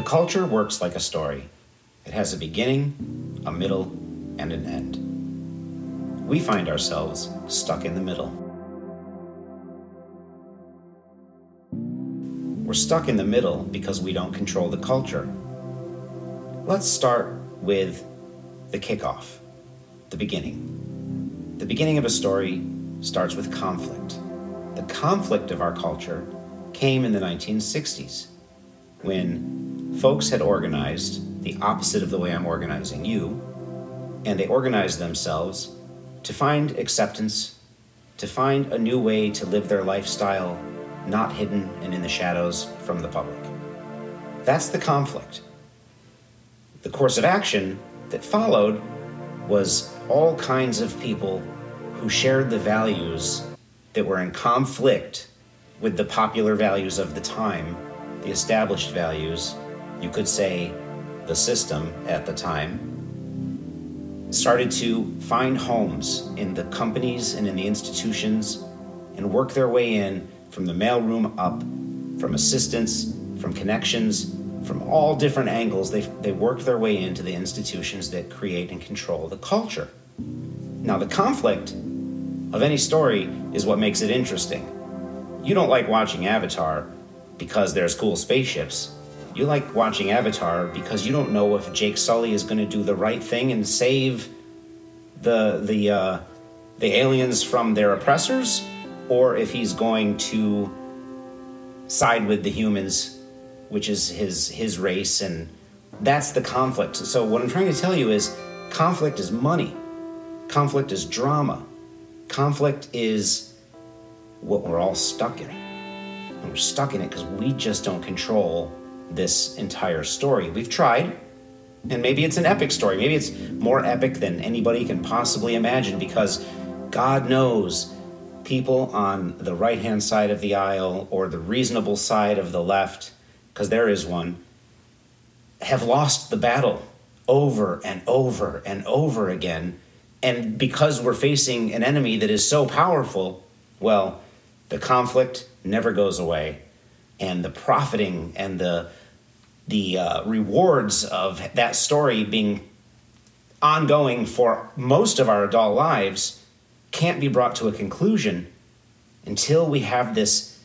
The culture works like a story. It has a beginning, a middle, and an end. We find ourselves stuck in the middle. We're stuck in the middle because we don't control the culture. Let's start with the kickoff, the beginning. The beginning of a story starts with conflict. The conflict of our culture came in the 1960s when folks had organized the opposite of the way I'm organizing you, and they organized themselves to find acceptance, to find a new way to live their lifestyle, not hidden and in the shadows from the public. That's the conflict. The course of action that followed was all kinds of people who shared the values that were in conflict with the popular values of the time, the established values, you could say the system at the time, started to find homes in the companies and in the institutions and work their way in from the mailroom up, from assistance, from connections, from all different angles. They, they worked their way into the institutions that create and control the culture. Now, the conflict of any story is what makes it interesting. You don't like watching Avatar because there's cool spaceships. You like watching Avatar because you don't know if Jake Sully is going to do the right thing and save the the uh, the aliens from their oppressors, or if he's going to side with the humans, which is his his race, and that's the conflict. So what I'm trying to tell you is, conflict is money, conflict is drama, conflict is what we're all stuck in. And we're stuck in it because we just don't control this entire story. We've tried, and maybe it's an epic story. Maybe it's more epic than anybody can possibly imagine because God knows people on the right hand side of the aisle or the reasonable side of the left, because there is one, have lost the battle over and over and over again. And because we're facing an enemy that is so powerful, well, the conflict never goes away, and the profiting and the the uh, rewards of that story being ongoing for most of our adult lives can't be brought to a conclusion until we have this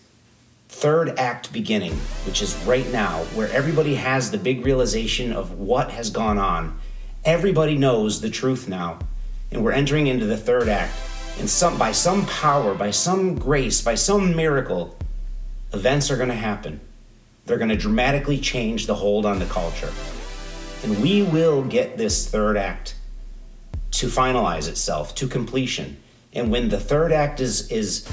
third act beginning, which is right now, where everybody has the big realization of what has gone on. Everybody knows the truth now, and we're entering into the third act and some by some power, by some grace, by some miracle, events are going to happen. They're going to dramatically change the hold on the culture. And we will get this third act to finalize itself to completion. And when the third act is is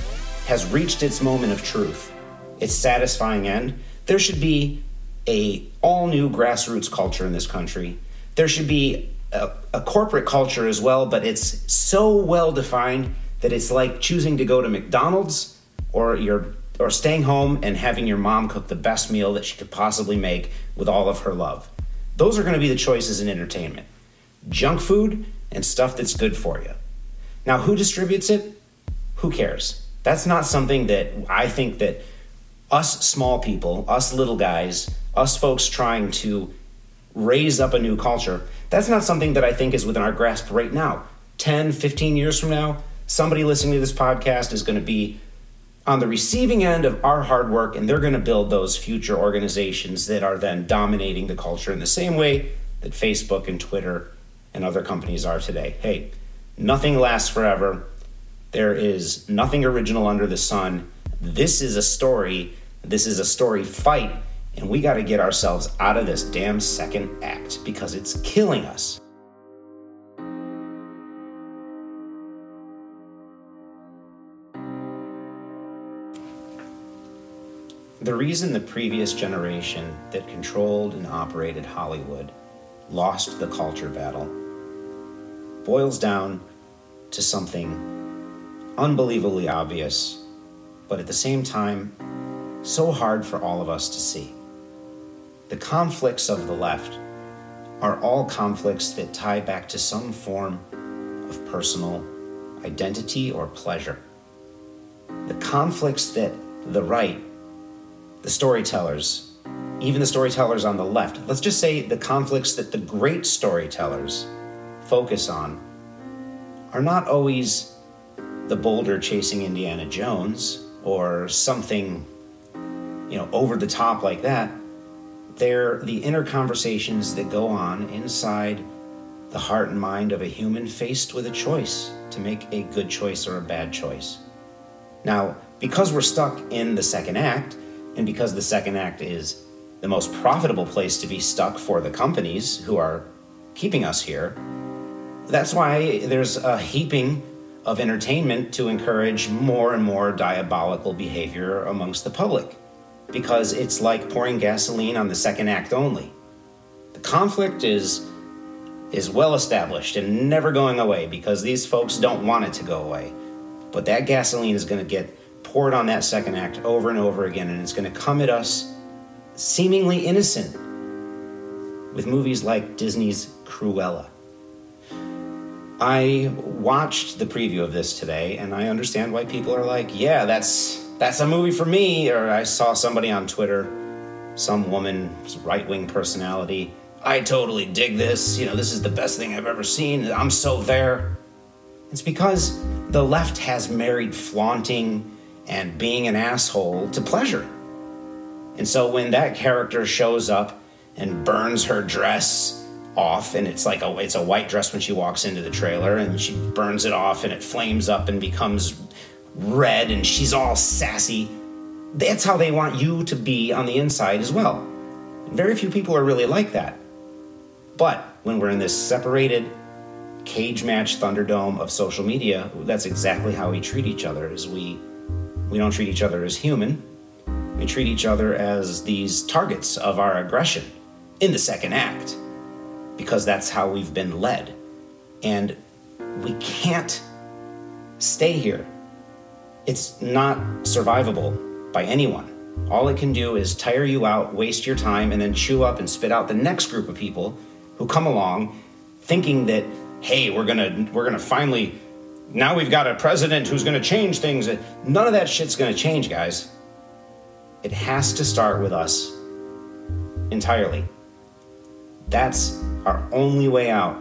has reached its moment of truth, its satisfying end, there should be a all new grassroots culture in this country. There should be a, a corporate culture as well, but it's so well defined that it's like choosing to go to McDonald's or your or staying home and having your mom cook the best meal that she could possibly make with all of her love. Those are going to be the choices in entertainment. Junk food and stuff that's good for you. Now, who distributes it? Who cares? That's not something that I think that us small people, us little guys, us folks trying to raise up a new culture, that's not something that I think is within our grasp right now. 10, 15 years from now, somebody listening to this podcast is going to be on the receiving end of our hard work and they're going to build those future organizations that are then dominating the culture in the same way that Facebook and Twitter and other companies are today. Hey, nothing lasts forever. There is nothing original under the sun. This is a story. This is a story fight and we got to get ourselves out of this damn second act because it's killing us. The reason the previous generation that controlled and operated Hollywood lost the culture battle boils down to something unbelievably obvious, but at the same time, so hard for all of us to see. The conflicts of the left are all conflicts that tie back to some form of personal identity or pleasure. The conflicts that the right, the storytellers, even the storytellers on the left, let's just say the conflicts that the great storytellers focus on are not always the boulder chasing Indiana Jones or something, you know, over the top like that. They're the inner conversations that go on inside the heart and mind of a human faced with a choice to make a good choice or a bad choice. Now, because we're stuck in the second act, and because the second act is the most profitable place to be stuck for the companies who are keeping us here, that's why there's a heaping of entertainment to encourage more and more diabolical behavior amongst the public. Because it's like pouring gasoline on the second act only. The conflict is is well established and never going away because these folks don't want it to go away. But that gasoline is going to get poured on that second act over and over again, and it's going to come at us seemingly innocent with movies like Disney's Cruella. I watched the preview of this today, and I understand why people are like, "Yeah, that's that's a movie for me." Or I saw somebody on Twitter, some woman, right wing personality. I totally dig this. You know, this is the best thing I've ever seen. I'm so there. It's because the left has married flaunting and being an asshole to pleasure. And so when that character shows up and burns her dress off and it's like a it's a white dress when she walks into the trailer and she burns it off and it flames up and becomes red and she's all sassy that's how they want you to be on the inside as well very few people are really like that but when we're in this separated cage match thunderdome of social media that's exactly how we treat each other is we we don't treat each other as human we treat each other as these targets of our aggression in the second act because that's how we've been led. And we can't stay here. It's not survivable by anyone. All it can do is tire you out, waste your time, and then chew up and spit out the next group of people who come along thinking that, hey, we're gonna we're gonna finally now we've got a president who's gonna change things. None of that shit's gonna change, guys. It has to start with us entirely. That's our only way out.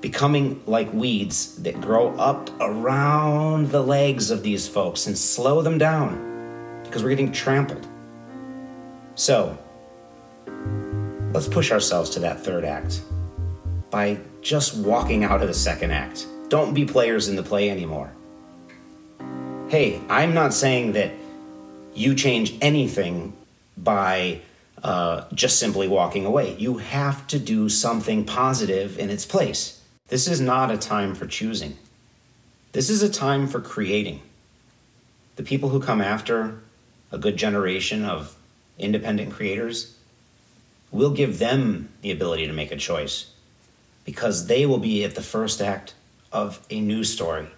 Becoming like weeds that grow up around the legs of these folks and slow them down because we're getting trampled. So, let's push ourselves to that third act by just walking out of the second act. Don't be players in the play anymore. Hey, I'm not saying that you change anything by uh, just simply walking away. You have to do something positive in its place. This is not a time for choosing. This is a time for creating. The people who come after a good generation of independent creators will give them the ability to make a choice because they will be at the first act of a new story.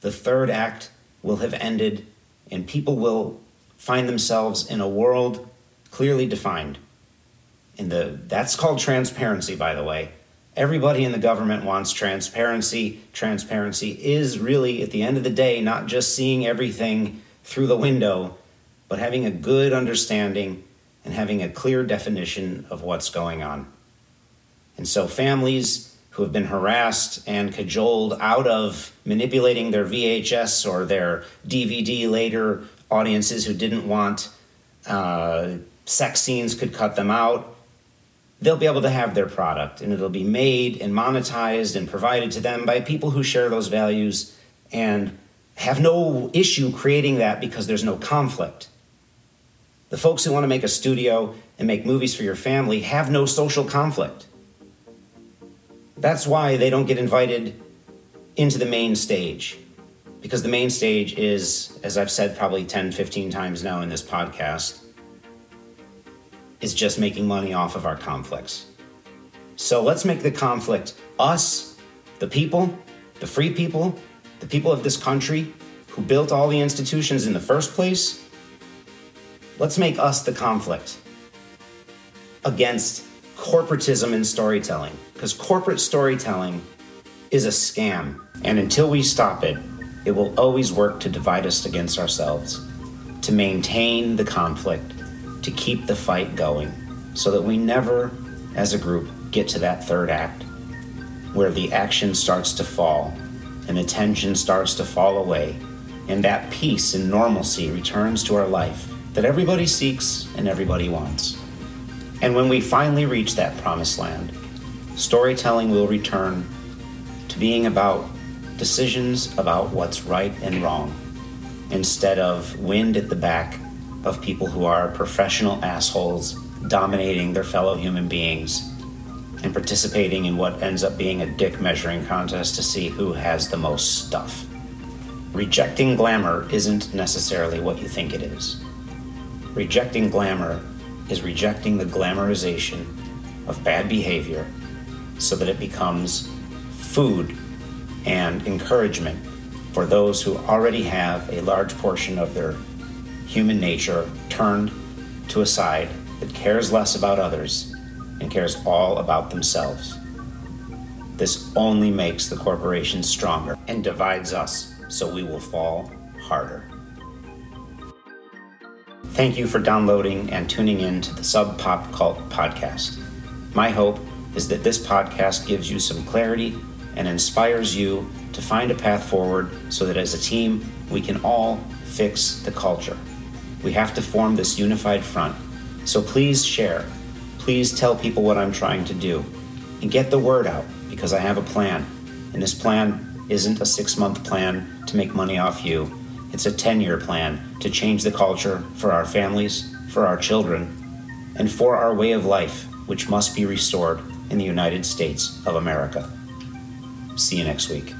The third act will have ended, and people will find themselves in a world clearly defined. In the that's called transparency, by the way. Everybody in the government wants transparency. Transparency is really, at the end of the day, not just seeing everything through the window, but having a good understanding and having a clear definition of what's going on. And so, families who have been harassed and cajoled out of manipulating their VHS or their DVD later audiences who didn't want uh, sex scenes could cut them out. They'll be able to have their product and it'll be made and monetized and provided to them by people who share those values and have no issue creating that because there's no conflict. The folks who want to make a studio and make movies for your family have no social conflict. That's why they don't get invited into the main stage because the main stage is, as I've said probably 10, 15 times now in this podcast, is just making money off of our conflicts. So let's make the conflict us, the people, the free people, the people of this country who built all the institutions in the first place. Let's make us the conflict against corporatism in storytelling, because corporate storytelling is a scam. And until we stop it, it will always work to divide us against ourselves, to maintain the conflict, to keep the fight going so that we never, as a group, get to that third act where the action starts to fall and the tension starts to fall away and that peace and normalcy returns to our life that everybody seeks and everybody wants. And when we finally reach that promised land, storytelling will return to being about decisions about what's right and wrong instead of wind at the back of people who are professional assholes dominating their fellow human beings and participating in what ends up being a dick measuring contest to see who has the most stuff. Rejecting glamour isn't necessarily what you think it is. Rejecting glamour is rejecting the glamorization of bad behavior so that it becomes food and encouragement for those who already have a large portion of their human nature turned to a side that cares less about others and cares all about themselves. This only makes the corporation stronger and divides us so we will fall harder. Thank you for downloading and tuning in to the Sub Pop Cult podcast. My hope is that this podcast gives you some clarity and inspires you to find a path forward so that as a team, we can all fix the culture. We have to form this unified front. So please share. Please tell people what I'm trying to do and get the word out because I have a plan. And this plan isn't a six month plan to make money off you, it's a 10 year plan to change the culture for our families, for our children, and for our way of life, which must be restored in the United States of America. See you next week.